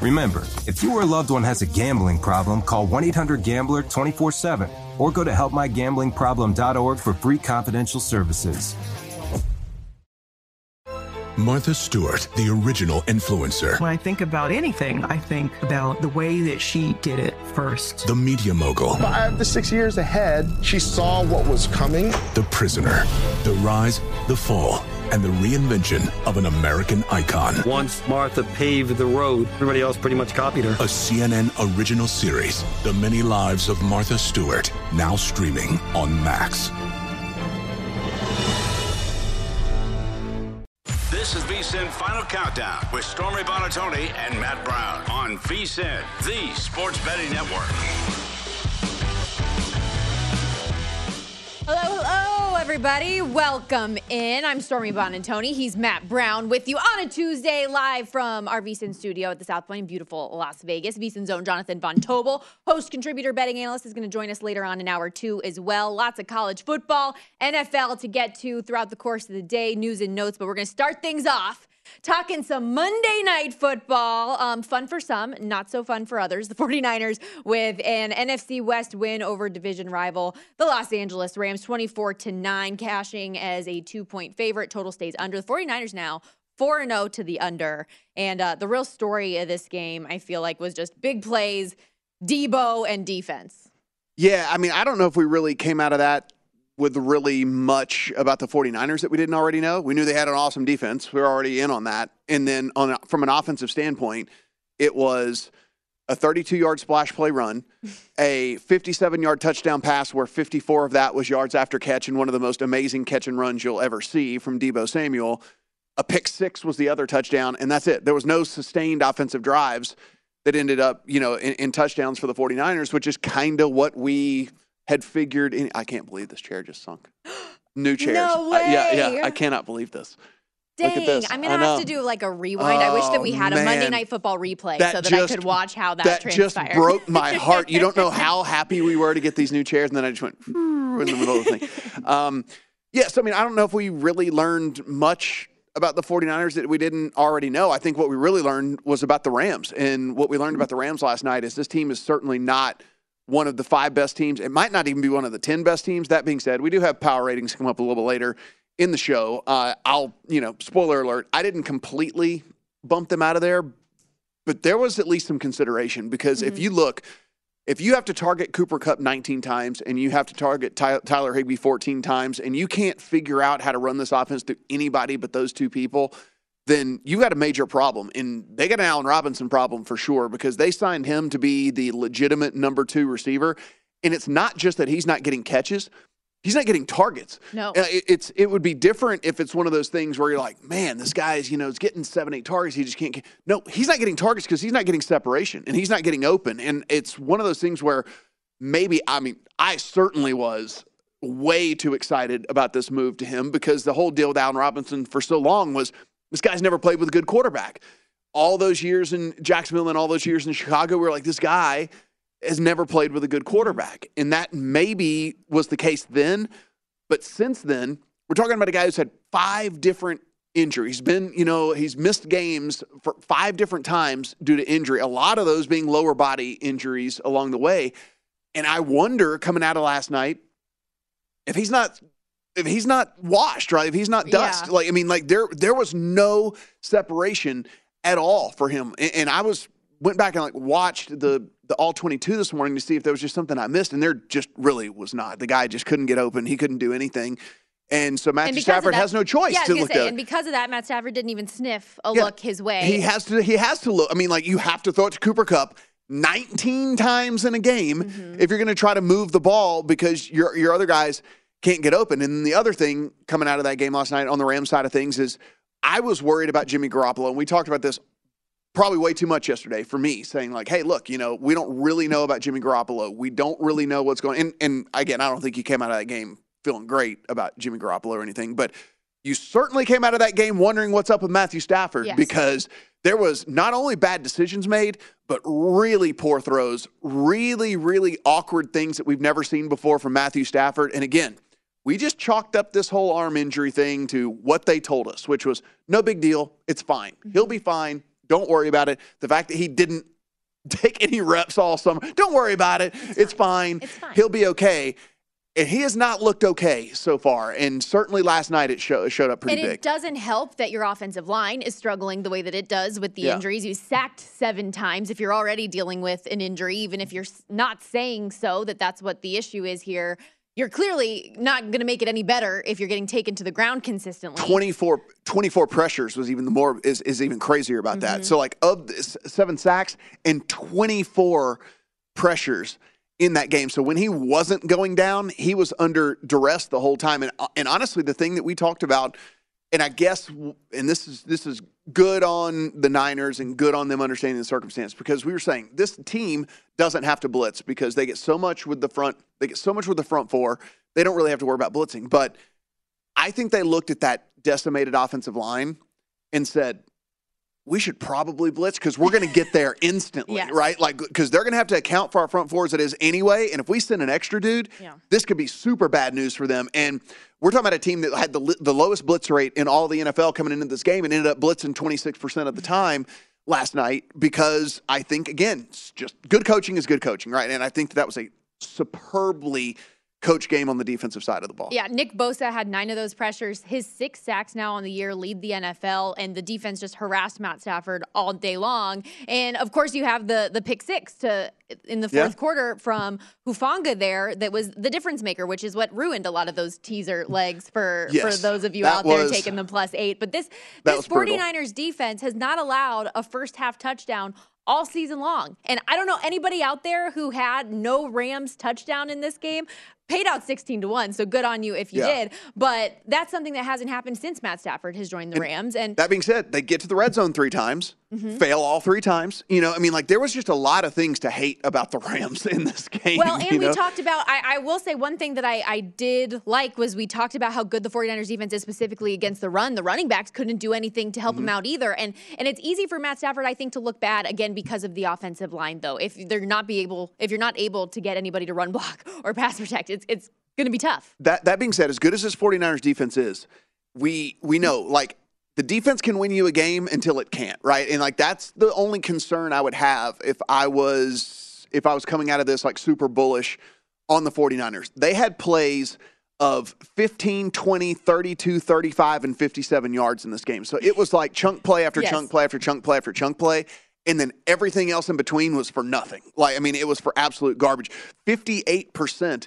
Remember, if you or a loved one has a gambling problem, call 1 800 Gambler 24 7 or go to helpmygamblingproblem.org for free confidential services. Martha Stewart, the original influencer. When I think about anything, I think about the way that she did it first. The media mogul. Five to six years ahead, she saw what was coming. The prisoner. The rise, the fall, and the reinvention of an American icon. Once Martha paved the road, everybody else pretty much copied her. A CNN original series, The Many Lives of Martha Stewart, now streaming on Max. This is VSIN Final Countdown with Stormy Buonantony and Matt Brown on VSIN, the sports betting network. Everybody. Welcome in. I'm Stormy Buonantony. He's Matt Brown with you on a Tuesday live from our VSIN studio at the South Point in beautiful Las Vegas. VSIN's own Jonathan Von Tobel, host, contributor, betting analyst, is going to join us later on in hour two as well. Lots of college football, NFL to get to throughout the course of the day, news and notes, but we're going to start things off talking some Monday night football. Um, fun for some, not so fun for others. The 49ers with an NFC West win over division rival, the Los Angeles Rams, 24 to 9, cashing as a two point favorite. Total stays under. The 49ers now 4 0 to the under. And uh, the real story of this game, I feel like, was just big plays, Deebo, and defense. Yeah, I mean, I don't know if we really came out of that with really much about the 49ers that we didn't already know. We knew they had an awesome defense. We were already in on that. And then on a, from an offensive standpoint, it was a 32 yard splash play run, a 57 yard touchdown pass where 54 of that was yards after catch and one of the most amazing catch and runs you'll ever see from Deebo Samuel. A pick six was the other touchdown, and that's it. There was no sustained offensive drives that ended up, you know, in, in touchdowns for the 49ers, which is kind of what we had figured in. I can't believe this chair just sunk. New chairs. No I- yeah, yeah. I cannot believe this. Dang, this. I'm gonna have to do like a rewind. I wish that we Oh, had a Monday. Night Football replay That so that just- I could watch how that, that just broke my heart. You don't know how happy we were to get these new chairs, and then I just went in the middle of the thing. Um, yes, I mean, I don't know if we really learned much about the 49ers that we didn't already know. I think what we really learned was about the Rams. And what we learned about the Rams last night is this team is certainly not one of the five best teams. It might not even be one of the 10 best teams. That being said, we do have power ratings come up a little bit later in the show. Uh, I'll, you know, spoiler alert, I didn't completely bump them out of there, but there was at least some consideration because if you look, if you have to target Cooper Kupp 19 times and you have to target Ty- Tyler Higbee 14 times and you can't figure out how to run this offense through anybody but those two people, then you got a major problem. And they got an Allen Robinson problem for sure because they signed him to be the legitimate number two receiver. And it's not just that he's not getting catches. He's not getting targets. No. Uh, it- it's it would be different if it's one of those things where you're like, man, this guy's you know is getting seven eight targets. He just can't. Get. No, he's not getting targets because he's not getting separation and he's not getting open. And it's one of those things where maybe I mean I certainly was way too excited about this move to him because the whole deal with Allen Robinson for so long was this guy's never played with a good quarterback. All those years in Jacksonville and all those years in Chicago, we are like, this guy has never played with a good quarterback. And that maybe was the case then. But since then, we're talking about a guy who's had five different injuries. He's been, you know, he's missed games for five different times due to injury. A lot of those being lower body injuries along the way. And I wonder coming out of last night if he's not if he's not washed, right? If he's not dust, Yeah. like I mean, like there there was no separation at all for him. And, and I was went back and like watched the the all twenty two this morning to see if there was just something I missed, and there just really was not. The guy just couldn't get open. He couldn't do anything. And so Matthew of Stafford that- has no choice yeah, to look say. And because of that, Matt Stafford didn't even sniff a Yeah. look his way. He has to. He has to look. I mean, like you have to throw it to Cooper Kupp 19 times in a game Mm-hmm. if you're going to try to move the ball because your your other guys can't get open. And then the other thing coming out of that game last night on the Rams side of things is I was worried about Jimmy Garoppolo, and we talked about this probably way too much yesterday for me, saying like, "Hey, look, you know, we don't really know about Jimmy Garoppolo. We don't really know what's going." And and again, I don't think you came out of that game feeling great about Jimmy Garoppolo or anything, but you certainly came out of that game wondering what's up with Matthew Stafford Yes. because there was not only bad decisions made, but really poor throws, really, really awkward things that we've never seen before from Matthew Stafford. And again, we just chalked up this whole arm injury thing to what they told us, which was no big deal. It's fine. Mm-hmm. He'll be fine. Don't worry about it. The fact that he didn't take any reps all summer, don't worry about it. It's, fine. It's fine. He'll be okay. And he has not looked okay so far. And certainly last night it show, showed up pretty and big. it doesn't help that your offensive line is struggling the way that it does with the Yeah. injuries. You sacked seven times. If you're already dealing with an injury, even if you're not saying so, that that's what the issue is here, you're clearly not going to make it any better if you're getting taken to the ground consistently. 24, 24 pressures was even the more is, is even crazier about Mm-hmm. that. So like of this, seven sacks and 24 pressures in that game. So when he wasn't going down, he was under duress the whole time. And and honestly, the thing that we talked about, and I guess, and this is this is good on the Niners and good on them understanding the circumstance because we were saying this team doesn't have to blitz because they get so much with the front, they get so much with the front four, they don't really have to worry about blitzing. But I think they looked at that decimated offensive line and said, we should probably blitz because we're going to get there instantly, Yes. right? Like, because they're going to have to account for our front four as it is anyway. And if we send an extra dude, Yeah. this could be super bad news for them. And we're talking about a team that had the, the lowest blitz rate in all the NFL coming into this game and ended up blitzing 26% of the time last night because I think, again, it's just good coaching is good coaching, right? And I think that, that was a superbly coached game on the defensive side of the ball. Yeah, Nick Bosa had nine of those pressures. His six sacks now on the year lead the NFL, and the defense just harassed Matt Stafford all day long. And of course, you have the the pick six to in the fourth Yeah. quarter from Hufanga there that was the difference maker, which is what ruined a lot of those teaser legs for for those of you out there taking the plus eight. But this this was brutal. 49ers defense has not allowed a first half touchdown all season long. And I don't know anybody out there who had no Rams touchdown in this game. Paid out 16 to 1, so good on you if you Yeah. did. But that's something that hasn't happened since Matt Stafford has joined the Rams. And That being said, they get to the red zone three times, Mhm. fail all three times. You know, I mean, like there was just a lot of things to hate about the Rams in this game. Well, and we know? talked about, I, I will say one thing that I, I did like was we talked about how good the 49ers defense is specifically against the run. The running backs couldn't do anything to help Mm-hmm. them out either. And and it's easy for Matt Stafford, I think, to look bad again because of the offensive line, though. If they're not be able, if you're not able to get anybody to run block or pass protect, it's it's gonna be tough. that that being said, as good as this 49ers defense is, we we know like the defense can win you a game until it can't, right? And like that's the only concern I would have if I was if I was coming out of this like super bullish on the 49ers. They had plays of 15, 20, 32, 35 and 57 yards in this game. So it was like chunk play after Yes. chunk play after chunk play after chunk play. And then everything else in between was for nothing. Like, I mean, it was for absolute garbage. 58%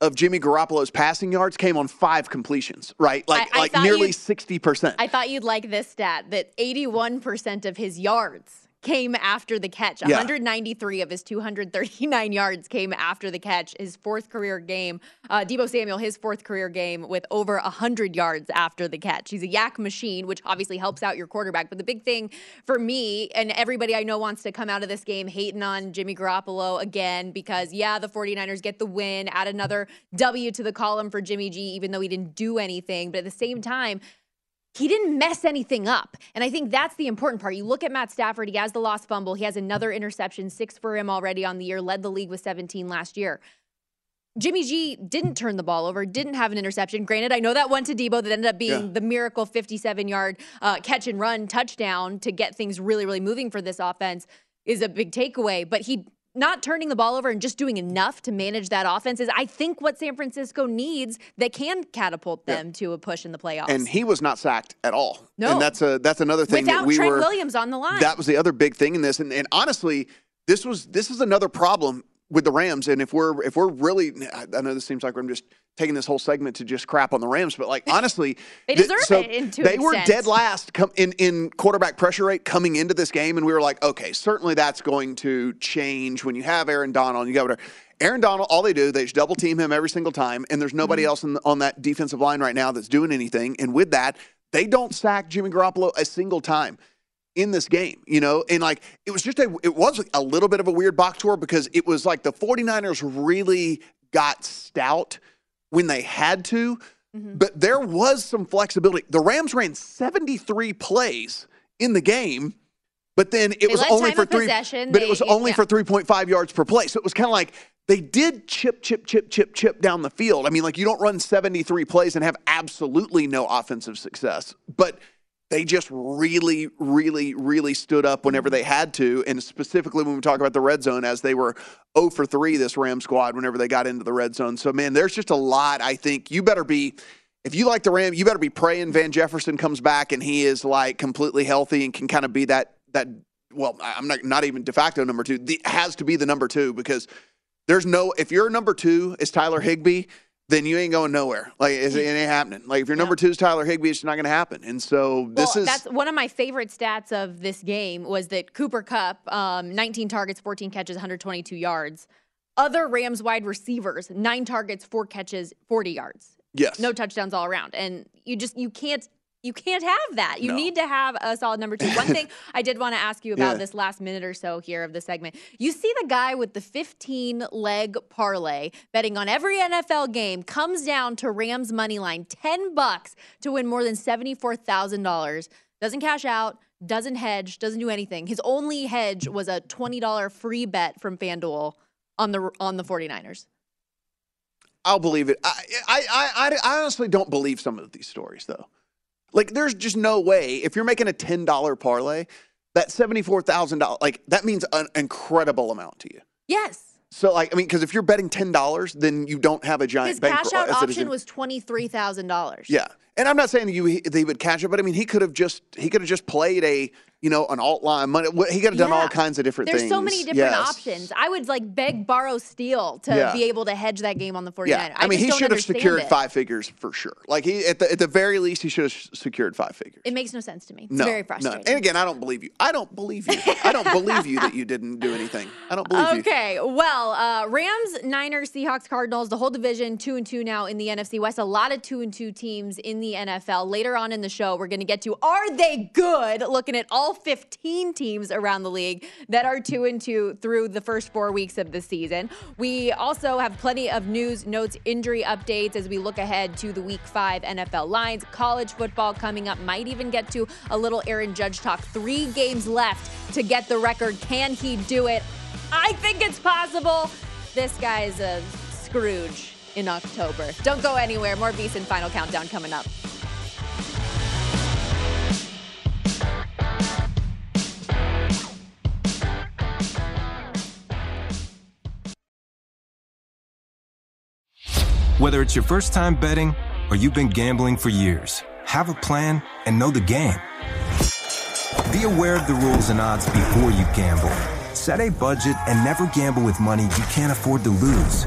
of Jimmy Garoppolo's passing yards came on five completions, right? Like, I like nearly 60%. I thought you'd like this stat that 81% of his yards came after the catch. Yeah. 193 of his 239 yards came after the catch. His fourth career game, uh, Deebo Samuel, his fourth career game with over 100 yards after the catch. He's a YAC machine, which obviously helps out your quarterback. But the big thing for me and everybody I know wants to come out of this game hating on Jimmy Garoppolo again because, yeah, the 49ers get the win, add another W to the column for Jimmy G, even though he didn't do anything. But at the same time, he didn't mess anything up. And I think that's the important part. You look at Matt Stafford, he has the lost fumble, he has another interception, six for him already on the year, led the league with 17 last year. Jimmy G didn't turn the ball over, didn't have an interception. Granted, I know that one to Deebo that ended up being Yeah. the miracle 57 yard uh, catch and run touchdown to get things really, really moving for this offense is a big takeaway. But he not turning the ball over and just doing enough to manage that offense is, I think, what San Francisco needs that can catapult them to a push in the playoffs. And he was not sacked at all. No. and that's a that's another thing Without that we Trent were. Williams on the line. That was the other big thing in this, and, and honestly, this was this is another problem with the Rams. And if we're if we're really, I know this seems like I'm just taking this whole segment to just crap on the Rams, but like honestly, They th- deserve so it they were extent. dead last come in in quarterback pressure rate coming into this game, and we were like, okay, certainly that's going to change when you have Aaron Donald and you go over. Aaron Donald, all they do, they just double team him every single time, and there's nobody Mm-hmm. else in the, on that defensive line right now that's doing anything. And with that, they don't sack Jimmy Garoppolo a single time in this game, you know, and like it was just a it was a little bit of a weird box score because it was like the 49ers really got stout when they had to, Mm-hmm. but there was some flexibility. The Rams ran 73 plays in the game, but then it They was only for three but it was only yeah. for 3.5 yards per play. So it was kind of like they did chip, chip, chip, chip, chip down the field. I mean, like you don't run 73 plays and have absolutely no offensive success, but they just really, really, really stood up whenever they had to. And specifically when we talk about the red zone, as they were 0 for 3, this Ram squad, whenever they got into the red zone. So, man, there's just a lot. I think you better be. If you like the Ram, you better be praying Van Jefferson comes back and he is like completely healthy and can kind of be that that well, I'm not not even de facto number two. The, has to be the number two because there's no if your number two is Tyler Higbee, then you ain't going nowhere. Like it ain't happening. Like if your number two is Tyler Higbee, it's not going to happen. And so this well, is that's one of my favorite stats of this game was that Cooper Kupp, um, 19 targets, 14 catches, 122 yards. Other Rams wide receivers, nine targets, four catches, 40 yards. yes. No touchdowns all around. And you just you can't you can't have that. You No. need to have a solid number two. One thing I did want to ask you about Yeah. this last minute or so here of the segment. You see the guy with the 15 leg parlay betting on every NFL game comes down to Rams money line, 10 bucks to win more than $74,000. Doesn't cash out, doesn't hedge, doesn't do anything. His only hedge was a $20 free bet from FanDuel on the on the 49ers. I'll believe it. I, I, I, I honestly don't believe some of these stories though. Like there's just no way if you're making a ten dollar parlay, that seventy four thousand dollars like that means an incredible amount to you. Yes. So like I mean, because if you're betting ten dollars, then you don't have a giant His bankroll. cash out option was twenty three thousand dollars. Yeah, and I'm not saying you he, they would catch it, but I mean he could have just he could have just played a you know an alt line money. He could have done all kinds of different things. There's things. so many different Yes. options. I would like beg, borrow, steal to Yeah. be able to hedge that game on the 49ers. Yeah, I, mean he should have secured it. five figures for sure. Like he at the at the very least he should have secured five figures. It makes no sense to me. It's no, very no. frustrating. And again, I don't believe you. I don't believe you. I don't believe you that you didn't do anything. I don't believe you. Okay, well, uh, Rams, Niners, Seahawks, Cardinals, the whole division, two and two now in the NFC West. A lot of two and two teams in the NFL. Later on in the show, we're going to get to are they good? Looking at all 15 teams around the league that are two and two through the first four weeks of the season. We also have plenty of news, notes, injury updates as we look ahead to the Week Five NFL lines. College football coming up. Might even get to a little Aaron Judge talk. Three games left to get the record. Can he do it? I think it's possible. This guy's a Scrooge in October. Don't go anywhere. More Beast and Final Countdown coming up. Whether it's your first time betting or you've been gambling for years, have a plan and know the game. Be aware of the rules and odds before you gamble. Set a budget and never gamble with money you can't afford to lose.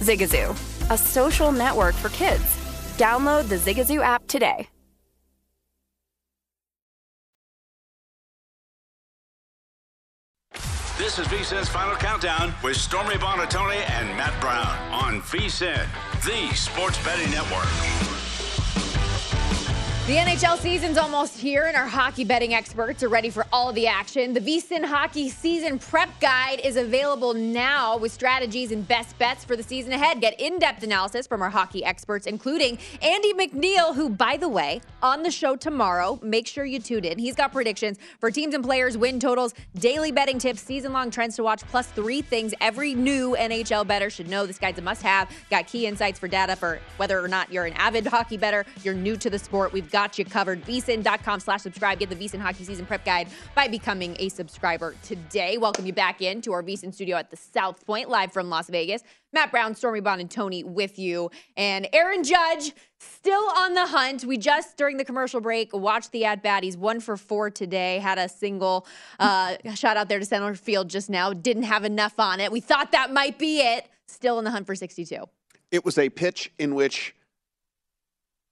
Zigazoo, a social network for kids. Download the Zigazoo app today. This is VSIN's Final Countdown with Stormy Buonantony and Matt Brown on VSIN, the sports betting network. The NHL season's almost here, and our hockey betting experts are ready for all the action. The VSIN Hockey Season Prep Guide is available now with strategies and best bets for the season ahead. Get in depth analysis from our hockey experts, including Andy McNeil, who, by the way, on the show tomorrow, make sure you tune in. He's got predictions for teams and players, win totals, daily betting tips, season long trends to watch, plus three things every new NHL better should know. This guide's a must have. Got key insights for data for whether or not you're an avid hockey better, you're new to the sport. We've got you covered. VSIN.com slash subscribe. Get the VSIN Hockey Season Prep Guide by becoming a subscriber today. Welcome you back into our VSIN studio at the South Point, live from Las Vegas. Matt Brown, Stormy Bond, and Tony with you. And Aaron Judge still on the hunt. We just, during the commercial break, watched the at bat. He's one for four today. Had a single uh, shot out there to center field just now. Didn't have enough on it. We thought that might be it. Still in the hunt for 62. It was a pitch in which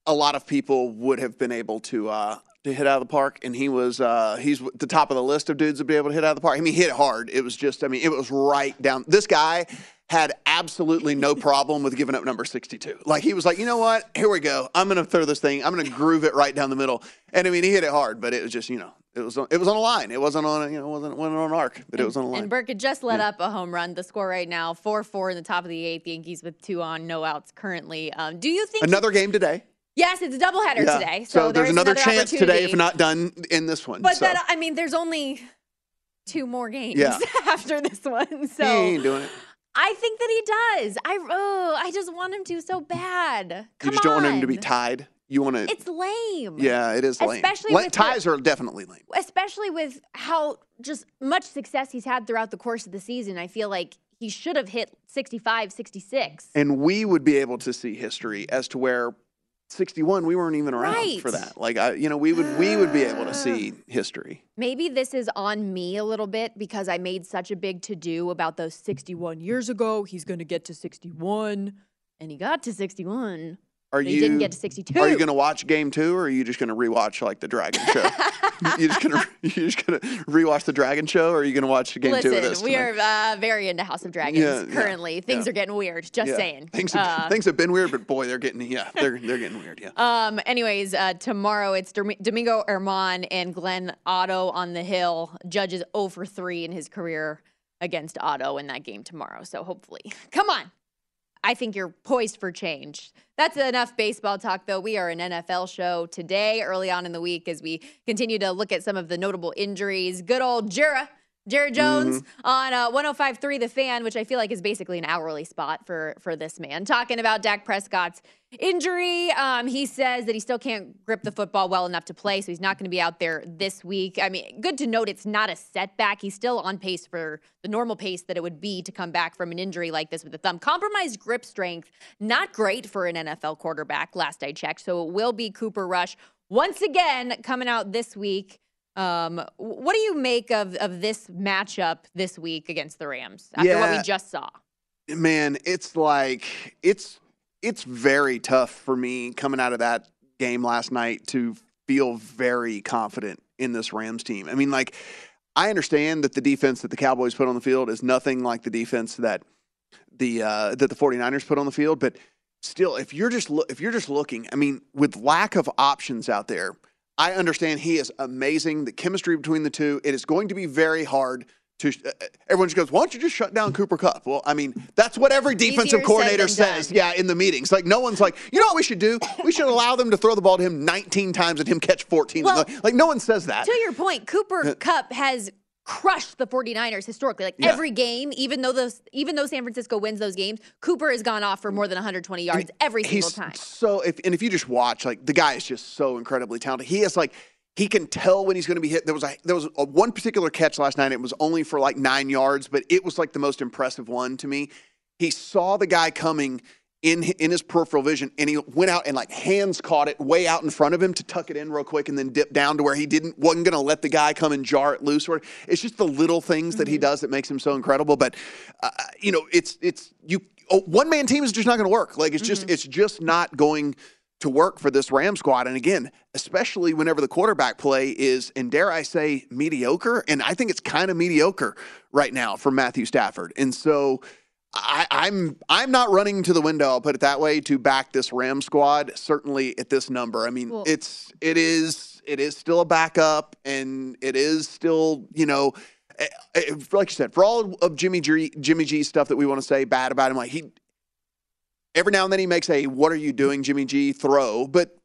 a lot of people would have been able to uh, to hit out of the park, and he was uh, he's the top of the list of dudes to be able to hit out of the park. I mean, he hit hard. It was just, I mean, it was right down. This guy had absolutely no problem with giving up number 62. Like he was like, you know what? Here we go. I'm going to throw this thing. I'm going to groove it right down the middle. And I mean, he hit it hard, but it was just, you know, it was on, it was on a line. It wasn't on, a, you know, it wasn't, wasn't on an arc, but it was on a line. And Burke had just let yeah. up a home run. The score right now, 4-4 in the top of the eighth. Yankees with two on, no outs currently. Um, do you think another game today? Yes, it's a doubleheader Yeah. today. So, So, there's another, chance today, if not done in this one. But so. that I mean, there's only two more games Yeah. after this one. So he ain't doing it. I think that he does. I oh, I just want him to so bad. You Come just don't want him to be tied. You want to. It's lame. Yeah, it is lame. Especially with the- ties are definitely lame. Especially with how just much success he's had throughout the course of the season. I feel like he should have hit 65, 66. And we would be able to see history as to where 61 we weren't even around Right. for that. Like I, you know, we would we would be able to see ah. history. Maybe this is on me a little bit because I made such a big to do about those 61 years ago. He's going to get to 61, and he got to 61. Are but you didn't get to 62. Are you going to watch game 2 or are you just going to rewatch like the Dragon show? you just going to you just going to rewatch the Dragon show or are you going to watch game 2 of this? Listen, we tonight? are uh, very into House of Dragons Yeah, yeah, currently. Things yeah. are getting weird. Just Yeah. saying. Things have, Uh, things have been weird, but boy, they're getting yeah, they're they're getting weird. Yeah. Um. Anyways, uh, tomorrow it's Domingo Germán and Glenn Otto on the hill. Judges 0 for 3 in his career against Otto in that game tomorrow. So hopefully, come on. I think you're poised for change. That's enough baseball talk, though. We are an NFL show today, early on in the week, as we continue to look at some of the notable injuries. Good old Jura. Jerry Jones on uh, 105.3 The Fan, which I feel like is basically an hourly spot for for this man. Talking about Dak Prescott's injury, um, he says that he still can't grip the football well enough to play, so he's not going to be out there this week. I mean, good to note it's not a setback. He's still on pace for the normal pace that it would be to come back from an injury like this with a thumb. Compromised grip strength, not great for an NFL quarterback, last I checked. So it will be Cooper Rush once again coming out this week. Um, what do you make of of this matchup this week against the Rams after what we just saw? man, it's like it's it's very tough for me coming out of that game last night to feel very confident in this Rams team. I mean, like I understand that the defense that the Cowboys put on the field is nothing like the defense that the uh, that the 49ers put on the field, but still if you're just lo- if you're just looking, I mean, with lack of options out there, I understand he is amazing. The chemistry between the two, it is going to be very hard to. Uh, everyone just goes, "Why don't you just shut down Cooper Kupp?" Well, I mean, that's what every defensive Easier coordinator says. done. Yeah, in the meetings, like no one's like, you know what we should do? We should allow them to throw the ball to him 19 times and him catch 14. Well, like, like, no one says that. To your point, Cooper Kupp has crushed the 49ers historically. Like Yeah. every game, even though those even though San Francisco wins those games, Cooper has gone off for more than 120 yards every single he's time. So if and if you just watch, like the guy is just so incredibly talented. He is like he can tell when he's going to be hit. There was a there was a, one particular catch last night. It was only for like nine yards, but it was like the most impressive one to me. He saw the guy coming in in his peripheral vision, and he went out and like hands caught it way out in front of him to tuck it in real quick, and then dip down to where he didn't wasn't going to let the guy come and jar it loose. Or it's just the little things that he mm-hmm. does that makes him so incredible. But uh, uh you know, it's it's you oh, one man team is just not going to work. Like it's just mm-hmm. it's just not going to work for this Ram squad. And again, especially whenever the quarterback play is, and dare I say, mediocre. And I think it's kind of mediocre right now for Matthew Stafford. And so I, I'm I'm not running to the window. I'll put it that way to back this Ram squad. Certainly at this number. I mean, Well- it's it is it is still a backup, and it is still you know. eh, eh, Like you said, for all of Jimmy G, Jimmy G stuff that we want to say bad about him, like he every now and then he makes a "What are you doing, Jimmy G?" throw, but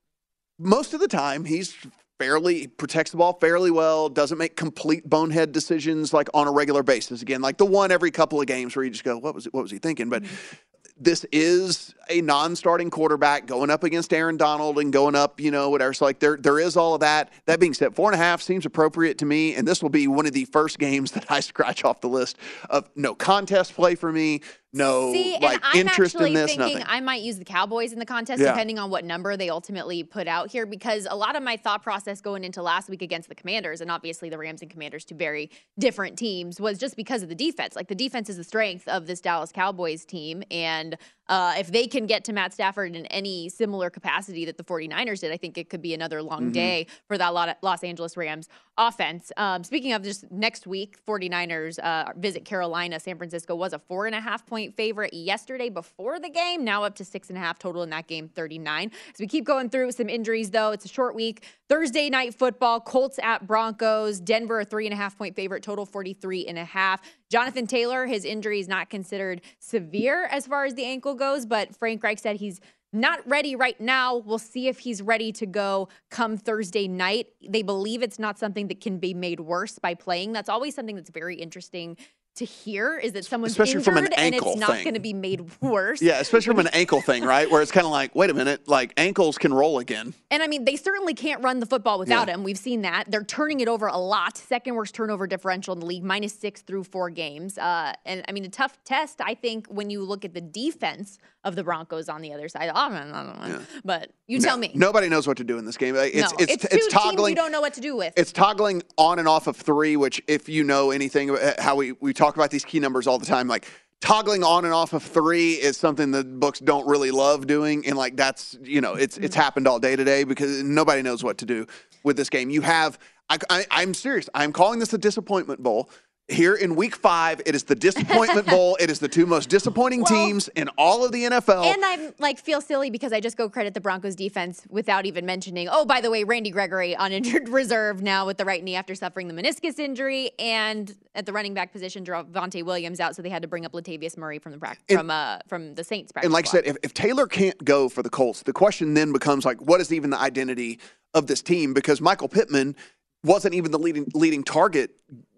most of the time he's fairly protects the ball fairly well. Doesn't make complete bonehead decisions like on a regular basis. Again, like the one every couple of games where you just go, "What was it? What was he thinking?" But mm-hmm. this is a non-starting quarterback going up against Aaron Donald and going up, you know, whatever. So like there, there is all of that. That being said, four and a half seems appropriate to me, and this will be one of the first games that I scratch off the list of no contest play for me, no See, like and I'm interest actually in this, thinking nothing. I might use the Cowboys in the contest, Yeah. depending on what number they ultimately put out here, because a lot of my thought process going into last week against the Commanders, and obviously the Rams and Commanders, two very different teams, was just because of the defense. Like the defense is the strength of this Dallas Cowboys team, and uh, if they can get to Matt Stafford in any similar capacity that the 49ers did, I think it could be another long Mhm. day for that Los Angeles Rams offense. Um, speaking of just next week, 49ers uh, visit Carolina. San Francisco was a four and a half point favorite yesterday before the game, now up to six and a half total in that game, 39. As we keep going through some injuries, though, it's a short week. Thursday night football, Colts at Broncos, Denver, a three and a half point favorite, total 43 and a half. Jonathan Taylor, his injury is not considered severe as far as the ankle goes, but Frank Reich said he's not ready right now. We'll see if he's ready to go come Thursday night. They believe it's not something that can be made worse by playing. That's always something that's very interesting to hear is that someone's Especially injured from an and it's not going to be made worse. Yeah, especially from an ankle thing, right? Where it's kind of like, wait a minute, like ankles can roll again. And I mean, they certainly can't run the football without Yeah. him. We've seen that. They're turning it over a lot. Second worst turnover differential in the league, minus six through four games. Uh, and I mean, a tough test, I think, when you look at the defense of the Broncos on the other side. I don't know, I don't know. But you tell me. Nobody knows what to do in this game. Uh, it's no, it's it's, it's, toggling. you don't know what to do with. It's toggling on and off of three, which if you know anything about how we, we talk about these key numbers all the time, like toggling on and off of three is something that books don't really love doing. And like that's, you know, it's it's mm-hmm. happened all day today because nobody knows what to do with this game. You have I, I, I'm serious. I'm calling this a disappointment bowl. Here in week five, it is the disappointment bowl. It is the two most disappointing teams in all of the NFL. And I'm like feel silly because I just go credit the Broncos defense without even mentioning. Oh, by the way, Randy Gregory on injured reserve now with the right knee after suffering the meniscus injury, and at the running back position, Javonte Williams out, so they had to bring up Latavius Murray from the practice And- from uh from the Saints practice. And like. I said, if, if Taylor can't go for the Colts, the question then becomes like, what is even the identity of this team? Because Michael Pittman wasn't even the leading leading target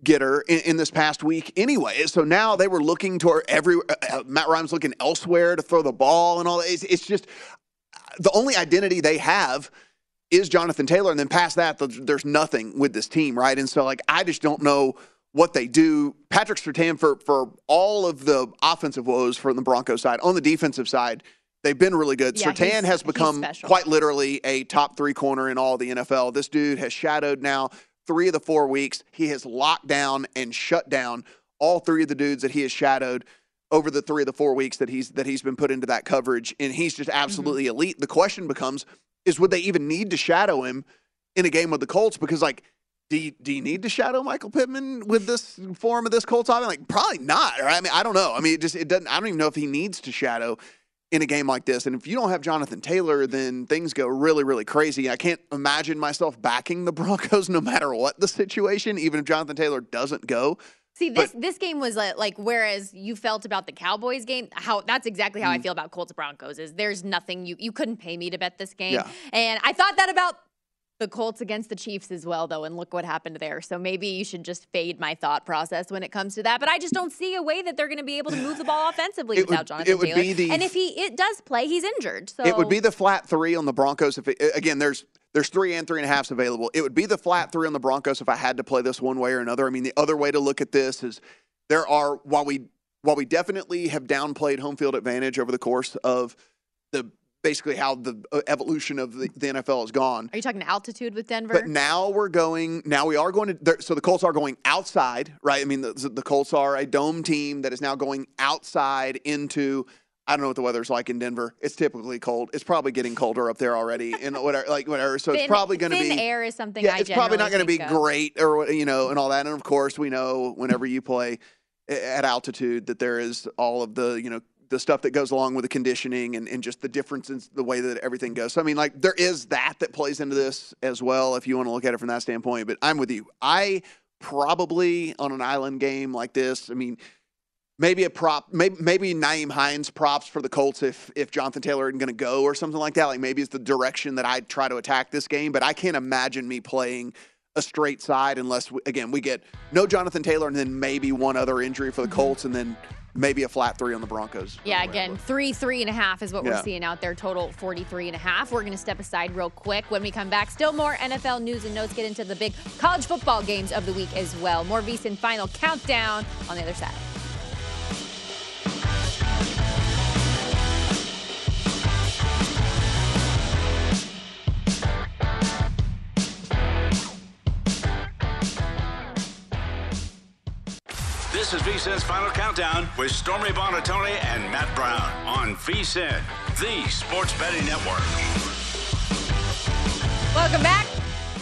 getter in, in this past week anyway. So now they were looking toward every uh, uh, Matt Ryan's looking elsewhere to throw the ball and all that. It's, it's just the only identity they have is Jonathan Taylor, and then past that, th- there's nothing with this team, right? And so, like, I just don't know what they do. Patrick Surtain, for for all of the offensive woes from the Broncos side, on the defensive side, they've been really good. Yeah, Surtain has become quite literally a top three corner in all the NFL. This dude has shadowed now three of the four weeks. He has locked down and shut down all three of the dudes that he has shadowed over the three of the four weeks that he's that he's been put into that coverage, and he's just absolutely elite. The question becomes: Is would they even need to shadow him in a game with the Colts? Because like. Do you, do you need to shadow Michael Pittman with this form of this Colts offense? Like probably not. Right? I mean, I don't know. I mean, it just it doesn't. I don't even know if he needs to shadow in a game like this. And if you don't have Jonathan Taylor, then things go really, really crazy. I can't imagine myself backing the Broncos no matter what the situation, even if Jonathan Taylor doesn't go. See, this this game was like, like whereas you felt about the Cowboys game, how that's exactly how I Mm. feel about Colts Broncos. Is there's nothing you you couldn't pay me to bet this game, Yeah. and I thought that about the Colts against the Chiefs as well, though, and look what happened there. So maybe you should just fade my thought process when it comes to that. But I just don't see a way that they're going to be able to move the ball offensively It would- without Jonathan it would Taylor. be the- and if he it does play, he's injured. So It would be the flat three on the Broncos. If it, again, there's there's three and three and a halfs available. It would be the flat three on the Broncos if I had to play this one way or another. I mean, the other way to look at this is there are while we while we definitely have downplayed home field advantage over the course of the basically how the uh, evolution of the, the NFL has gone. Are you talking altitude with Denver? But now we're going. Now we are going to. So the Colts are going outside, right? I mean, the, the Colts are a dome team that is now going outside into. I don't know what the weather's like in Denver. It's typically cold. It's probably getting colder up there already, and whatever, like whatever. So it's probably going to thin be. air is something. Yeah, I it's probably not going to be of. great, or you know, and all that. And of course, we know whenever you play at altitude that there is all of the you know the stuff that goes along with the conditioning and, and just the difference in the way that everything goes. So I mean, like there is that that plays into this as well if you want to look at it from that standpoint. But I'm with you. I probably on an island game like this. I mean. Maybe a prop, maybe maybe Nyheim Hines props for the Colts if if Jonathan Taylor isn't going to go or something like that. Like maybe it's the direction that I'd try to attack this game. But I can't imagine me playing a straight side unless we, again we get no Jonathan Taylor and then maybe one other injury for the mm-hmm. Colts and then maybe a flat three on the Broncos. Yeah, again, three, three and a half is what we're seeing out there. Total 43 and a half. We're going to step aside real quick. When we come back, still more NFL news and notes. Get into the big college football games of the week as well. More VSIN final countdown on the other side. VSIN's Final Countdown with Stormy Buonantony and Matt Brown on VSIN, the sports betting network. Welcome back.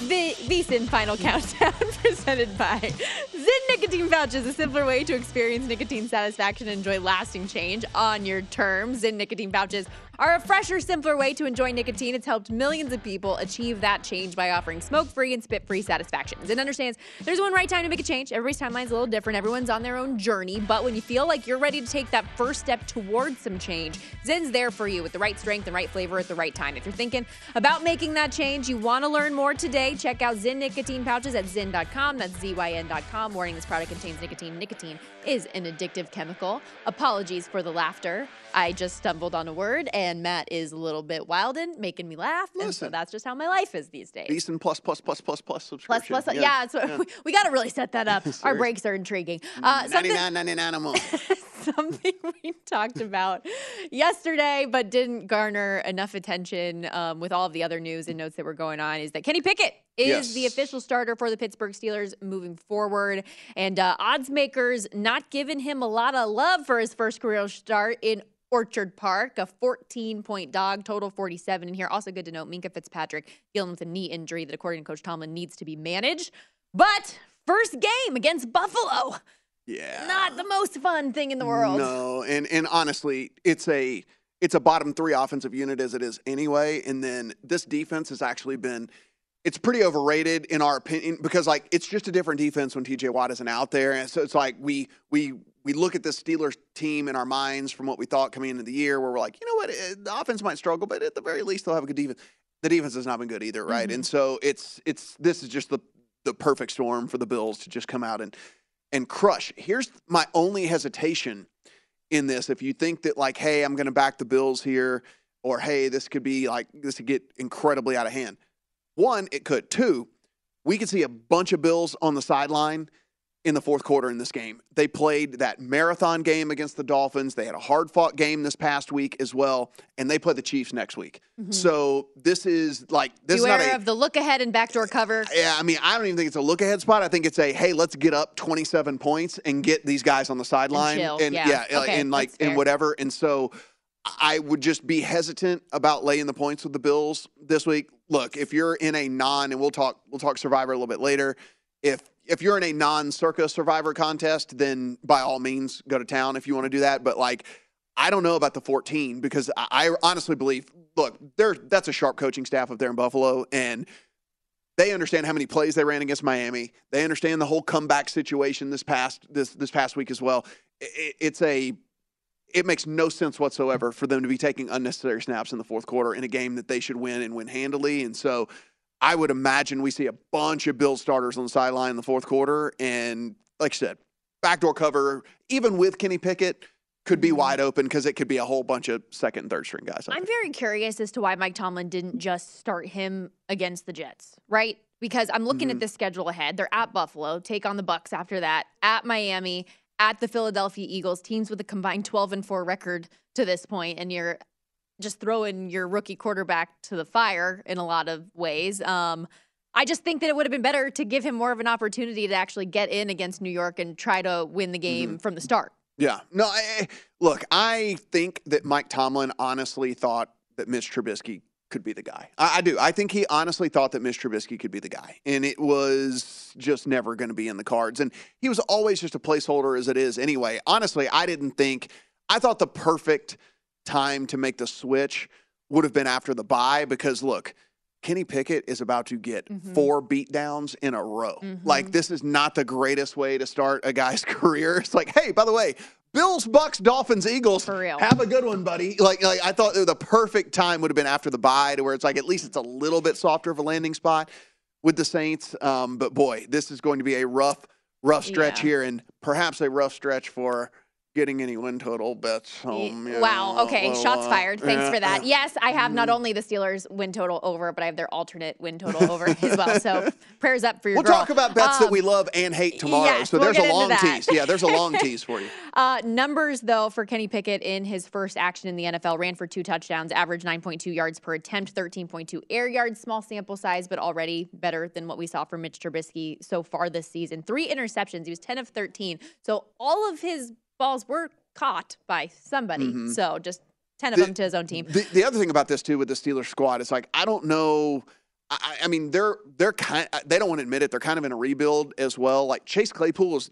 The VSIN Final Countdown presented by Zyn Nicotine Pouches, a simpler way to experience nicotine satisfaction and enjoy lasting change on your terms. Zyn Nicotine Pouches are a fresher, simpler way to enjoy nicotine. It's helped millions of people achieve that change by offering smoke-free and spit-free satisfactions. Zyn understands there's one right time to make a change. Everybody's timeline's a little different. Everyone's on their own journey. But when you feel like you're ready to take that first step towards some change, Zyn's there for you with the right strength and right flavor at the right time. If you're thinking about making that change, you want to learn more today, check out Zyn Nicotine Pouches at Zyn.com. That's Z-Y-N.com. Warning, this product contains nicotine. Nicotine is an addictive chemical. Apologies for the laughter. I just stumbled on a word, and Matt is a little bit wildin', making me laugh. And so Listen. that's just how my life is these days. Decent plus plus plus plus plus Plus, subscription. plus, yeah, so we, we got to really set that up. Our breaks are intriguing. Uh, something, 99, 99 a month. something we talked about yesterday, but didn't garner enough attention um, with all of the other news and notes that were going on, is that Kenny Pickett is Yes. the official starter for the Pittsburgh Steelers moving forward. And uh, odds makers not giving him a lot of love for his first career start in Orchard Park, a 14 point dog, total 47 in here. Also, good to note, Minkah Fitzpatrick dealing with a knee injury that, according to Coach Tomlin, needs to be managed. But first game against Buffalo, Yeah. not the most fun thing in the world. No, and and honestly, it's a it's a bottom three offensive unit as it is anyway. And then this defense has actually been it's pretty overrated in our opinion because like it's just a different defense when TJ Watt isn't out there. And so it's like we we we look at this Steelers team in our minds from what we thought coming into the year where we're like, you know what, eh, the offense might struggle, but at the very least they'll have a good defense. The defense has not been good either, right? And so it's it's this is just the the perfect storm for the Bills to just come out and and crush. Here's my only hesitation in this. If you think that like, hey, I'm going to back the Bills here, or hey, this could be like this could get incredibly out of hand. One, it could. Two, we could see a bunch of Bills on the sideline in the fourth quarter in this game. They played that marathon game against the Dolphins. They had a hard fought game this past week as well, and they play the Chiefs next week. Mm-hmm. So this is like this Beware is not a of the look ahead and backdoor cover. yeah, I mean, I don't even think it's a look ahead spot. I think it's a hey, let's get up 27 points and get these guys on the sideline chill, yeah. yeah, Okay, and like and whatever. And so I would just be hesitant about laying the points with the Bills this week. Look, if you're in a non and we'll talk we'll talk survivor a little bit later. If if you're in a non-circa survivor contest, then by all means go to town if you want to do that, but like I don't know about the 14 because I, I honestly believe look, there that's a sharp coaching staff up there in Buffalo and they understand how many plays they ran against Miami. They understand the whole comeback situation this past this this past week as well. It, it's a it makes no sense whatsoever for them to be taking unnecessary snaps in the fourth quarter in a game that they should win and win handily. And so I would imagine we see a bunch of Bill starters on the sideline in the fourth quarter. And like I said, backdoor cover, even with Kenny Pickett, could be wide open because it could be a whole bunch of second and third string guys. I'm very curious as to why Mike Tomlin didn't just start him against the Jets, right? Because I'm looking Mm-hmm. at the schedule ahead. They're at Buffalo, take on the Bucks after that, at Miami, at the Philadelphia Eagles, teams with a combined 12 and 4 record to this point, and you're just throwing your rookie quarterback to the fire in a lot of ways. Um, I just think that it would have been better to give him more of an opportunity to actually get in against New York and try to win the game Mm-hmm. from the start. Yeah. No, I, look, I think that Mike Tomlin honestly thought that Mitch Trubisky could be the guy. I, I do. I think he honestly thought that Mitch Trubisky could be the guy. And it was just never going to be in the cards. And he was always just a placeholder as it is anyway. Honestly, I didn't think, I thought the perfect time to make the switch would have been after the bye because look, Kenny Pickett is about to get mm-hmm. four beatdowns in a row. Like mm-hmm. this is not the greatest way to start a guy's career. It's like, hey, by the way, Bills, Bucks, Dolphins, Eagles. For real. Have a good one, buddy. Like, like I thought the perfect time would have been after the bye, to where it's like at least it's a little bit softer of a landing spot with the Saints. Um, but boy, this is going to be a rough, rough stretch Yeah. here, and perhaps a rough stretch for getting any win total bets home. Wow. know, Okay. Shots fired. Thanks yeah, for that. Yes, I have not only the Steelers win total over, but I have their alternate win total over as well. So prayers up for your We'll girl. talk about bets that Um, we love and hate tomorrow. yes, so we'll there's get a long that. tease. Yeah, there's a long tease for you. Uh, numbers, though, for Kenny Pickett in his first action in the NFL ran for two touchdowns, averaged 9.2 yards per attempt, 13.2 air yards, small sample size, but already better than what we saw from Mitch Trubisky so far this season. Three interceptions. He was 10 of 13. So all of his balls were caught by somebody. Mhm. So just 10 of The- them to his own team. The, the other thing about this too with the Steelers squad is like I don't know. I, I I mean they're they're kind. They don't want to admit it. They're kind of in a rebuild as well. Like Chase Claypool is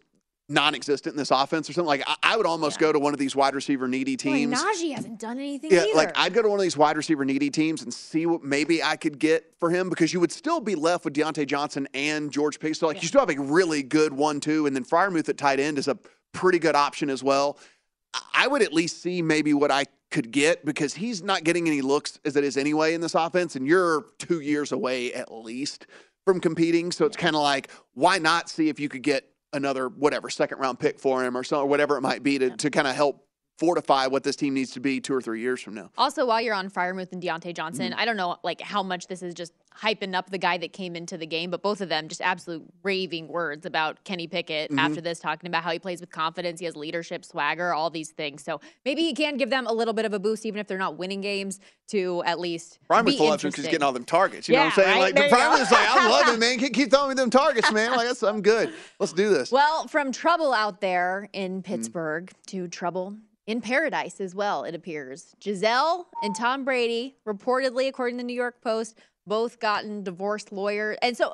non-existent in this offense or something. Like I, I would almost go to one of these wide receiver needy Boy, teams. Najee hasn't done anything Yeah, either. like I'd go to one of these wide receiver needy teams and see what maybe I could get for him because you would still be left with Diontae Johnson and George Pickens. So like you still have a really good one-two, and then Freiermuth at tight end is a pretty good option as well. I- would at least see maybe what I could get because he's not getting any looks as it is anyway in this offense, and you're two years away at least from competing. So it's kind of like, why not see if you could get another whatever second round pick for him or so or whatever it might be to, to kind of help fortify what this team needs to be two or three years from now. Also, while you're on Freiermuth and Diontae Mm-hmm. Johnson, I don't know like how much this is just hyping up the guy that came into the game, but both of them just absolute raving words about Kenny Pickett Mhm. after this, talking about how he plays with confidence, he has leadership, swagger, all these things. So maybe he can give them a little bit of a boost, even if they're not winning games, to at least is full because he's getting all them targets. You know what I'm saying? right? Like There the like, I love it, man. Keep, keep throwing me them targets, man. Like that's, I'm good. Let's do this. Well, from trouble out there Mm-hmm. in Pittsburgh to trouble in paradise as well, it appears. Gisele and Tom Brady, reportedly, according to the New York Post, both gotten divorced lawyer. And so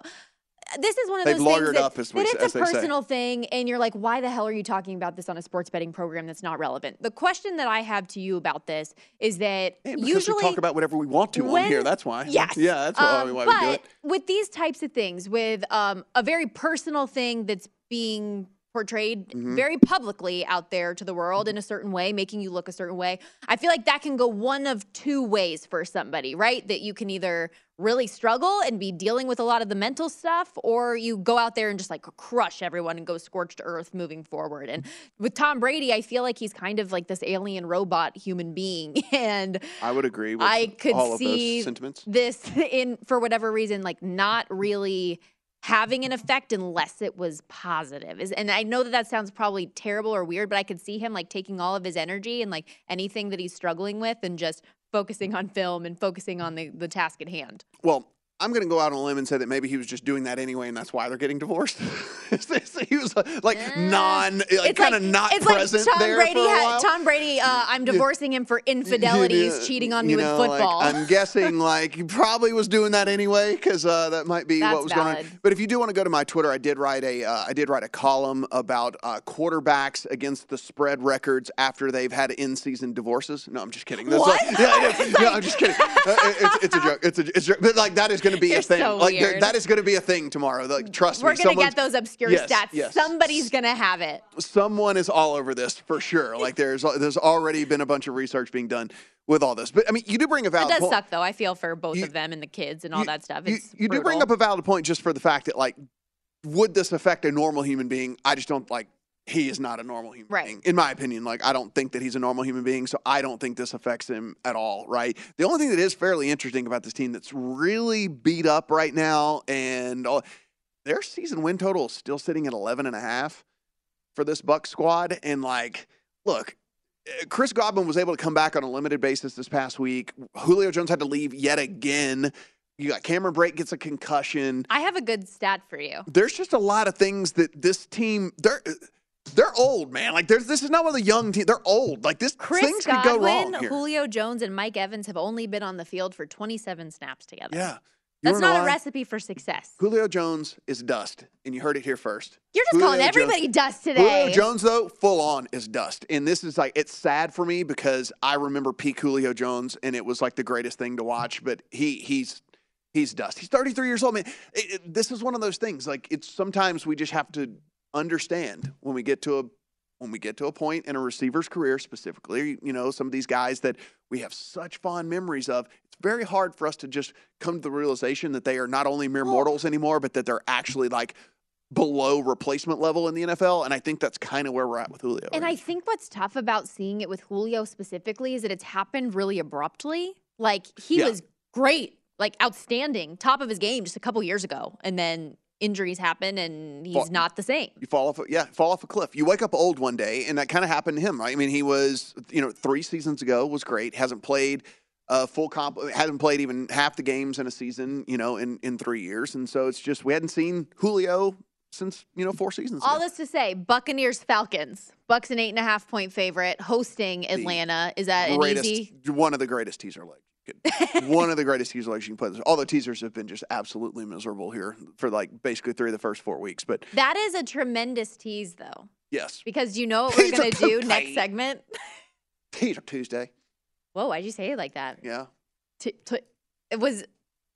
this is one of They've those things that, up, as that it's as a they say. personal thing, and you're like, why the hell are you talking about this on a sports betting program that's not relevant? The question that I have to you about this is that because usually we talk about whatever we want to on here. That's why. Yes. Yeah, that's why, Um, why but we do it. with these types of things, with um, a very personal thing that's being portrayed Mhm. very publicly out there to the world in a certain way, making you look a certain way, I feel like that can go one of two ways for somebody, right? That you can either really struggle and be dealing with a lot of the mental stuff, or you go out there and just like crush everyone and go scorched earth moving forward. And with Tom Brady, I feel like he's kind of like this alien robot human being. And I would agree with I could all of see those sentiments. this in for whatever reason, like not really having an effect unless it was positive. And I know that that sounds probably terrible or weird, but I could see him like taking all of his energy and like anything that he's struggling with and just focusing on film and focusing on the, the task at hand. Well, I'm going to go out on a limb and say that maybe he was just doing that anyway, and that's why they're getting divorced. he was uh, like non, like kind of not it's present like Tom there Brady for a had. Tom Brady. Uh, I'm divorcing him for infidelities, cheating on me you with know, like, football. I'm guessing like he probably was doing that anyway because uh, that might be That's what was going on. But if you do want to go to my Twitter, I did write a uh, I did write a column about uh, quarterbacks against the spread records after they've had in-season divorces. No, I'm just kidding. That's What? Like, yeah, know. no, I'm just kidding. Uh, it's, it's a joke. It's a, it's a joke. But like that is going to be a thing. so like that is going to be a thing tomorrow. Like trust We're me. gonna get those obscure Yes, stats. yes. Somebody's gonna have it. someone is all over this for sure. Like there's there's already been a bunch of research being done with all this. But I mean, you do bring a valid. It does point. suck though. I feel for both of them and the kids and all that stuff. You, It's you do bring up a valid point just for the fact that like, would this affect a normal human being? I just don't like. He is not a normal human Right. being, in my opinion. Like, I don't think that he's a normal human being, so I don't think this affects him at all. Right. The only thing that is fairly interesting about this team that's really beat up right now, and all, their season win total is still sitting at 11 and a half for this Buck squad. And like, look, uh, Chris Godwin was able to come back on a limited basis this past week. Julio Jones had to leave yet again. You got Cameron Brate gets a concussion. I have a good stat for you. There's just a lot of things that this team they're old, man. Like there's this is not one of the young team. They're old. Like this Chris things could go wrong here. Julio Jones, and Mike Evans have only been on the field for 27 snaps together. yeah. You That's not a recipe for success. Julio Jones is dust, and you heard it here first. You're just Julio calling Jones- everybody dust today. Julio Jones, though, full on is dust. And this is like, it's sad for me because I remember peak Julio Jones and it was like the greatest thing to watch, but he he's he's dust. He's 33 years old, man. It- it- this is one of those things. Like, it's sometimes we just have to understand when we get to a when we get to a point in a receiver's career, specifically, you know, some of these guys that we have such fond memories of, it's very hard for us to just come to the realization that they are not only mere oh. mortals anymore, but that they're actually like below replacement level in the NFL. And I think that's kind of where we're at with Julio. And I think what's tough about seeing it with Julio specifically is that it's happened really abruptly. Like he Yeah. was great, like outstanding, top of his game just a couple years ago, and then injuries happen and he's Fall- not the same. You fall off, a, yeah, fall off a cliff. You wake up old one day, and that kind of happened to him, right? I mean, he was, you know, three seasons ago was great. Hasn't played uh, full comp, hasn't played even half the games in a season, you know, in in three years, and so it's just we hadn't seen Julio since you know four seasons. All ago. this to say, Buccaneers Falcons. Bucks an eight and a half point favorite hosting Atlanta. Is that an easy? one of the greatest teaser legs. One of the greatest teaser legs you can play. All the teasers have been just absolutely miserable here for like basically three of the first four weeks. But That is a tremendous tease, though, yes, because you know what we're gonna do next segment. teaser Tuesday. Whoa, why'd you say it like that? Yeah. T- t- it was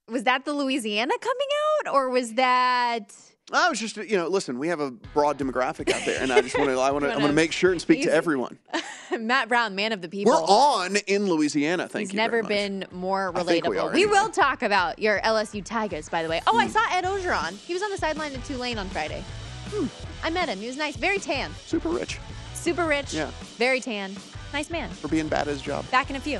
was that the Louisiana coming out, or was that? I was just, you know, listen, we have a broad demographic out there, and I just want to, I want to, I want to make sure and speak to everyone. Matt Brown, man of the people. We're on in Louisiana. Thank He's you. never been more think we relatable. are We, anyway. will talk about your LSU Tigers, by the way. Oh, I Hmm. saw Ed Orgeron. He was on the sideline at Tulane on Friday. Hmm. I met him. He was nice. Very tan. super rich Super rich. Yeah. Very tan. Nice man. for being bad at his job. Back in a few.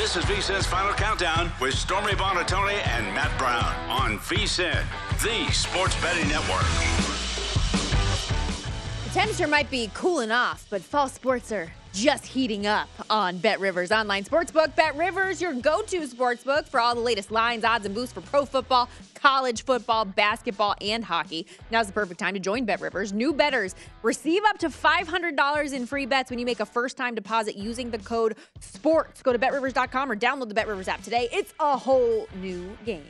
This is VSIN's Final Countdown with Stormy Buonantony and Matt Brown on VSIN, the sports betting network. The temperature might be cooling off, but fall sports are just heating up on Bet Rivers Online Sportsbook. Bet Rivers, your go to sportsbook for all the latest lines, odds, and boosts for pro football, college football, basketball, and hockey. Now's the perfect time to join Bet Rivers. New betters receive up to $500 in free bets when you make a first time deposit using the code SPORTS. Go to betrivers.com or download the Bet Rivers app today. It's a whole new game.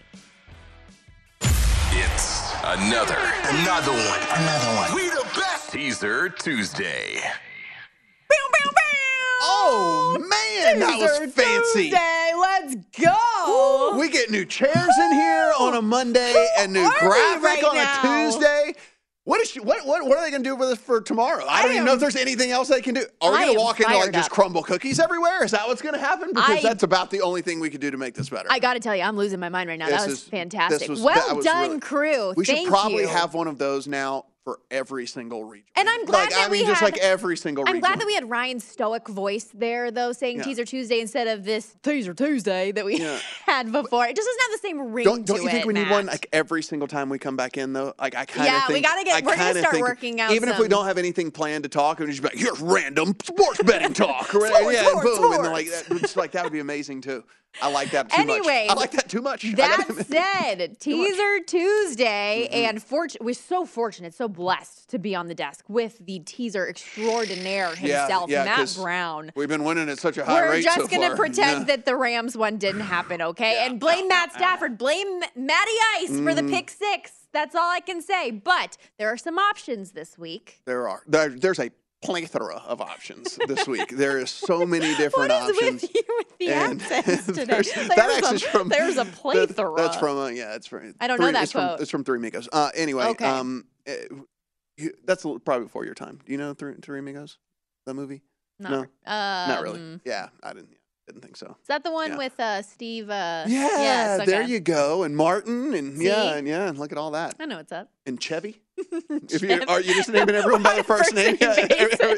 It's another, another one, another one. We the best. Teaser Tuesday. Oh man, that was fancy. Tuesday, let's go. We get new chairs in here on a Monday and new graphic right on now? a Tuesday. What is she, what, what what are they going to do with us for tomorrow? I, I don't even know if there's anything else they can do. Are we going to walk into like fired just crumble cookies everywhere? Is that what's going to happen? Because I- that's about the only thing we could do to make this better. I got to tell you, I'm losing my mind right now. This that was is- fantastic. was- well done, really- crew. we should probably you. have one of those now for every single region. And I'm glad like, that I mean, we just had, like every single region I'm region. glad that we had Ryan's stoic voice there, though, saying Yeah. Teaser Tuesday instead of this Teaser Tuesday that we Yeah. had before. It just doesn't have the same ring Don't, don't you think it, we need one like every single time we come back in though? Like I kind of Yeah, we gotta get- I we're gonna start think- working out Even if we don't have anything planned to talk, and just be like, here's random sports betting talk, or. Sports, yeah, and sports, boom, and then like that, like that would be amazing too. I like that too Anyway, much. I like that too much. That said, Teaser Tuesday, Mm-hmm. and fort- we're so fortunate, so blessed to be on the desk with the teaser extraordinaire himself, yeah, Matt 'cause Brown. We've been winning at such a high rate. We're just so gonna pretend Yeah. that the Rams one didn't happen, okay? and blame Matt Stafford, blame Matty Ice for the Mhm. pick six. That's all I can say. But there are some options this week. There are there, there's a plethora of options this week. there is so many different What is options. with you with the And accents today? there's- There's, that actually a, from there's a that- plethora. that's from uh, yeah, it's from. I don't know three, that it's from, quote. it's from Three Amigos. Uh, anyway, Okay. um, eh, you- that's a little- probably before your time. Do you know Three, Three Amigos, the movie? Not, no, not really. um, Yeah, I didn't. Didn't think so. Is that the one Yeah. with uh, Steve? Uh, Yeah, yes, there you go. And Martin, and yeah, and yeah, and look at all that. I know what's up. And Chevy. if you are you just naming everyone by their first name? Yeah,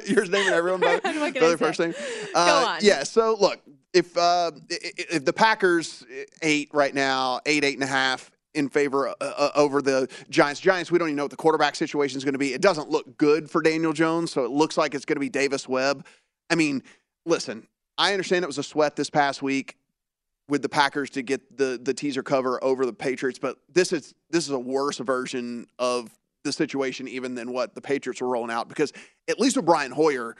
you're just naming everyone by, by their first name. Uh, on. Yeah. So look, if uh, if the Packers eight right now, eight eight and a half in favor uh, uh, over the Giants. Giants, we don't even know what the quarterback situation is going to be. It doesn't look good for Daniel Jones, so it looks like it's going to be Davis Webb. I mean, listen, I understand it was a sweat this past week with the Packers to get the the teaser cover over the Patriots, but this is this is a worse version of the situation even than what the Patriots were rolling out because at least with Brian Hoyer,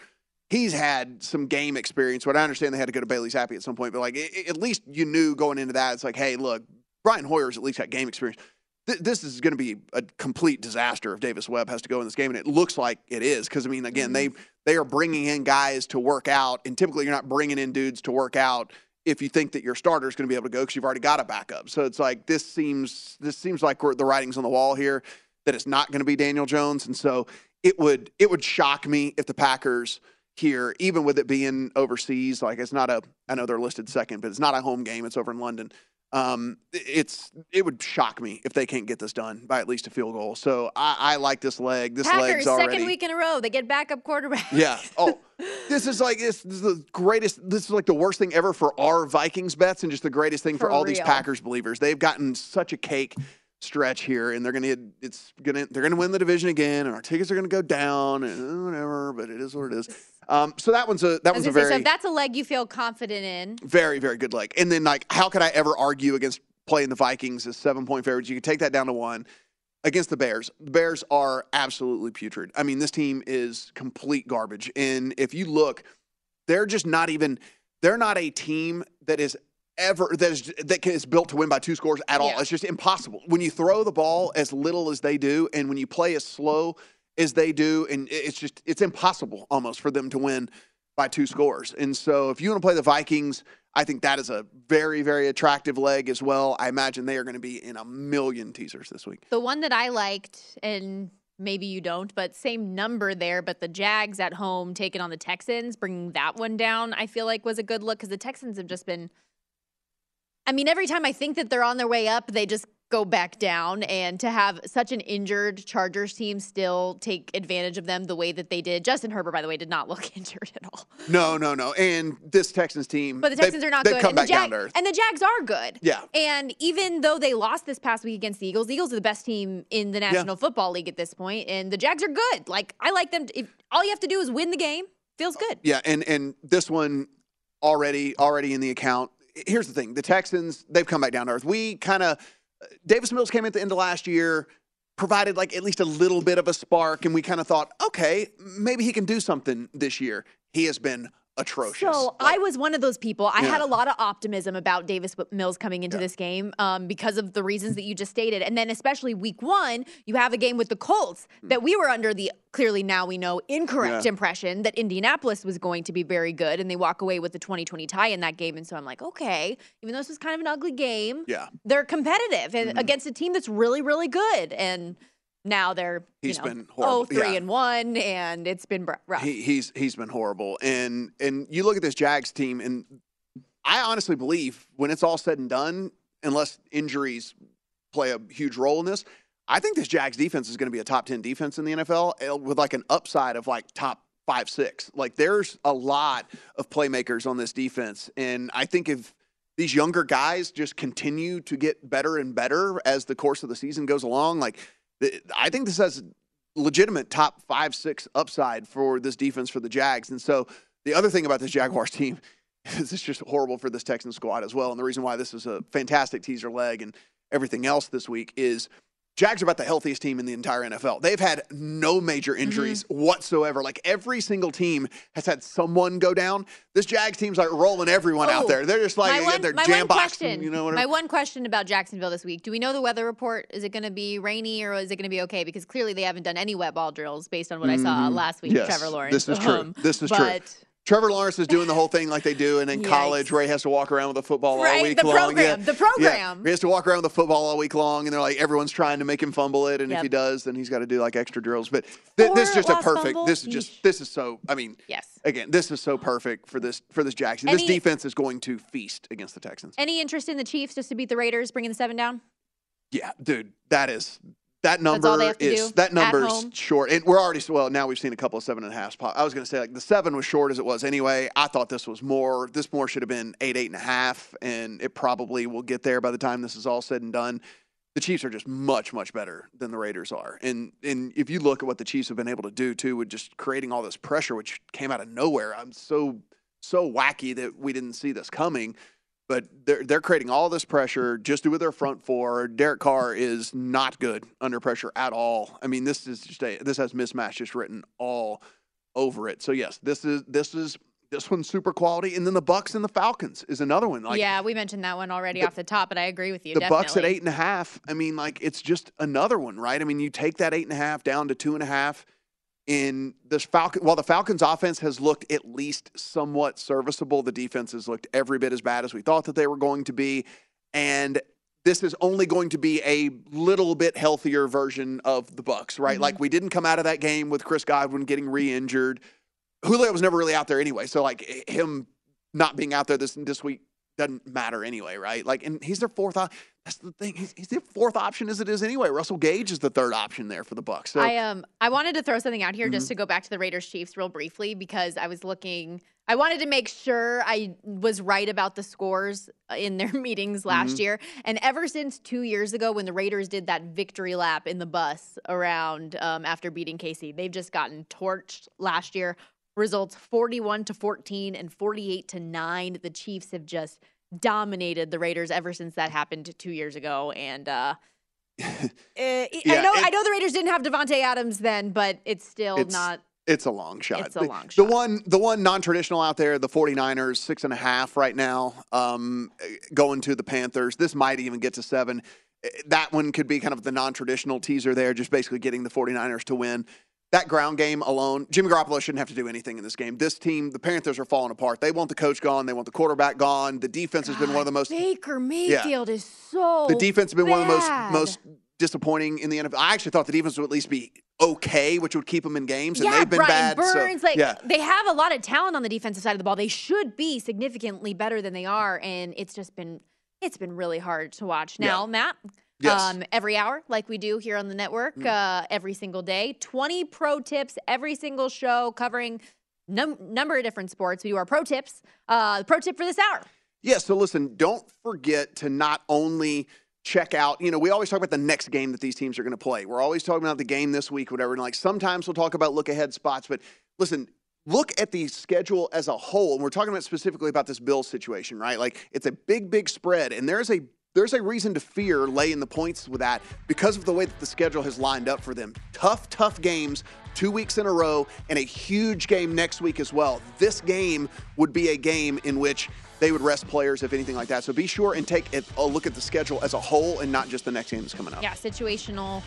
he's had some game experience. But I understand they had to go to Bailey Zappe at some point, but like at least you knew going into that, it's like, hey, look, Brian Hoyer's at least got game experience. Th- This is going to be a complete disaster if Davis Webb has to go in this game, and it looks like it is because I mean, again, mm-hmm. they they are bringing in guys to work out, and typically you're not bringing in dudes to work out if you think that your starter is going to be able to go because you've already got a backup. So it's like this seems this seems like we're, the writing's on the wall here that it's not going to be Daniel Jones, and so it would it would shock me if the Packers here, even with it being overseas, like it's not a I know they're listed second, but it's not a home game. It's over in London. Um, it's it would shock me if they can't get this done by at least a field goal. So I, I like this leg. This Packers leg's already. second week in a row. They get backup quarterback. Yeah. Oh, this is like this, this is the greatest. This is like the worst thing ever for our Vikings bets, and just the greatest thing for, For all these. Packers believers. They've gotten such a cake stretch here, and they're gonna it's gonna they're gonna win the division again, and our tickets are gonna go down, and uh, whatever. But it is what it is. Um, so that one's a that was one's a gonna say, so that's a leg you feel confident in, very very good leg. And then like, how could I ever argue against playing the Vikings as seven point favorites? You could take that down to one. Against the Bears, the Bears are absolutely putrid. I mean, this team is complete garbage. And if you look, they're just not even. They're not a team that is ever that is that is built to win by two scores at all. Yeah. It's just impossible. When you throw the ball as little as they do, and when you play as slow as they do, and it's just it's impossible almost for them to win by two scores. And so, if you want to play the Vikings, I think that is a very very attractive leg as well. I imagine they are going to be in a million teasers this week. the one that I liked, and maybe you don't, but same number there, but the Jags at home taking on the Texans, bringing that one down, I feel like was a good look because the Texans have just been. I mean, every time I think that they're on their way up, they just go back down. And to have such an injured Chargers team still take advantage of them the way that they did. Justin Herbert, by the way, did not look injured at all. No, no, no. And this Texans team, But the Texans are not good. Come and, the back down Jag- to earth. and the Jags are good. Yeah. And even though they lost this past week against the Eagles, the Eagles are the best team in the National Football League at this point, and the Jags are good. Like I like them. If all you have to do is win the game, feels good. Yeah, and and this one already already in the account. Here's the thing: the Texans they've come back down to earth. We kind of uh, Davis Mills came at the end of last year, provided like at least a little bit of a spark, and we kind of thought, okay, maybe he can do something this year. He has been atrocious. So I was one of those people. I had a lot of optimism about Davis Mills coming into this game um, because of the reasons that you just stated, and then especially week one, you have a game with the Colts that we were under the clearly now we know incorrect Yeah. impression that Indianapolis was going to be very good, and they walk away with the 2020 tie in that game, and so I'm like, okay, even though this was kind of an ugly game, Yeah. they're competitive Mm-hmm. and against a team that's really really good, and now they're He's you know, been horrible. oh three Yeah. and one, and it's been rough. He, he's he's been horrible, and and you look at this Jags team, and I honestly believe when it's all said and done, unless injuries play a huge role in this, I think this Jags defense is going to be a top ten defense in the NFL uh, with like an upside of like top five six. Like there's a lot of playmakers on this defense, and I think if these younger guys just continue to get better and better as the course of the season goes along, like I think this has legitimate top five, six upside for this defense for the Jags. And so the other thing about this Jaguars team is it's just horrible for this Texans squad as well. And the reason why this is a fantastic teaser leg and everything else this week is Jags are about the healthiest team in the entire NFL. They've had no major injuries whatsoever. Like every single team has had someone go down. This Jags team's like rolling everyone out Oh, there. They're just like one, they're jam boxed. You know what my one question about Jacksonville this week: Do we know the weather report? Is it going to be rainy or is it going to be okay? Because clearly they haven't done any wet ball drills based on what I saw Mhm. last week. Yes, Trevor Lawrence. This is true. Um, this is true. Trevor Lawrence is doing the whole thing like they do, and in Yikes. college, where he has to walk around with a football all week the long. program, Yeah. the program. Yeah. He has to walk around with a football all week long, and they're like, everyone's trying to make him fumble it, and if he does, then he's got to do like extra drills. But th- this is just a perfect. fumble. This is just this is so. I mean, Yes. Again, this is so perfect for this for this Jackson. This defense is going to feast against the Texans. Any interest in the Chiefs just to beat the Raiders, bringing the seven down? Yeah, dude, that is that number they have to is that at number's short, and we're already well. Now we've seen a couple of seven and a half pop. I was going to say like the seven was short as it was anyway. I thought this was more. This more should have been eight, eight and a half, and it probably will get there by the time this is all said and done. The Chiefs are just much, much better than the Raiders are, and and if you look at what the Chiefs have been able to do too, with just creating all this pressure, which came out of nowhere, I'm so so wacky that we didn't see this coming but they're they're creating all this pressure just with their front four. Derek Carr is not good under pressure at all. I mean, this is just a this has mismatch just written all over it. So yes, this is this is this one's super quality, and then the Bucks and the Falcons is another one. Like yeah, we mentioned that one already the- off the top, but I agree with you. the definitely. Bucks at eight and a half. I mean, like it's just another one, right? I mean, you take that eight and a half down to two and a half. In this Falcon, while the Falcons' offense has looked at least somewhat serviceable, the defense has looked every bit as bad as we thought that they were going to be, and this is only going to be a little bit healthier version of the Bucks, right? Mm-hmm. Like we didn't come out of that game with Chris Godwin getting re-injured. Julio was never really out there anyway, so like him not being out there this this week doesn't matter anyway, right? Like, and he's their fourth. Op- that's the thing. He's, he's the fourth option as it is anyway. Russell Gage is the third option there for the Bucks. So I um I wanted to throw something out here just Mhm. to go back to the Raiders Chiefs real briefly because I was looking I wanted to make sure I was right about the scores in their meetings last Mm-hmm. Mhm. year. And ever since 2 years ago when the Raiders did that victory lap in the bus around um, after beating KC, they've just gotten torched last year. Results 41 to 14 and 48 to 9. The Chiefs have just dominated the Raiders ever since that happened 2 years ago and uh uh, I know. it- I know the Raiders didn't have Davante Adams then, but it's still It's- not. It's a long shot. It's a The- shot. The one, the one non-traditional out there, the 49ers, six and a half right now, um, going to the Panthers. This might even get to seven. Eh, That one could be kind of the non-traditional teaser there, just basically getting the 49ers to win. That ground game alone, Jimmy Garoppolo shouldn't have to do anything in this game. This team, the Panthers are falling apart. They want the coach gone. They want the quarterback gone. The defense has been one of the most Baker Mayfield is so. the defense has been one of the most most disappointing in the NFL. I actually thought the defense would at least be okay, which would keep them in games, and yeah, they've been Brian bad. so- Burns. like yeah. they have a lot of talent on the defensive side of the ball. They should be significantly better than they are, and it's just been it's been really hard to watch. Yeah. Now, Matt. Yes. Um, every hour, like we do here on the network, Mm. uh, every single day. 20 pro tips every single show covering num- number of different sports. We do our pro tips. Uh, the pro tip for this hour. Yeah, so listen, don't forget to not only check out, you know, we always talk about the next game that these teams are going to play. We're always talking about the game this week, whatever. And like sometimes we'll talk about look ahead spots, but listen, look at the schedule as a whole. And we're talking about specifically about this Bills situation, right? Like it's a big, big spread, and there's a there's a reason to fear laying the points with that because of the way that the schedule has lined up for them. Tough, tough games, two weeks in a row, and a huge game next week as well. This game would be a game in which they would rest players, if anything like that. So be sure and take a look at the schedule as a whole and not just the next game that's coming up. Yeah, situational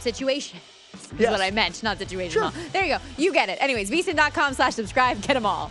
situation is Yes. what I meant, not situational. There you go. You get it. Anyways, vsin.com slash subscribe. Get them all.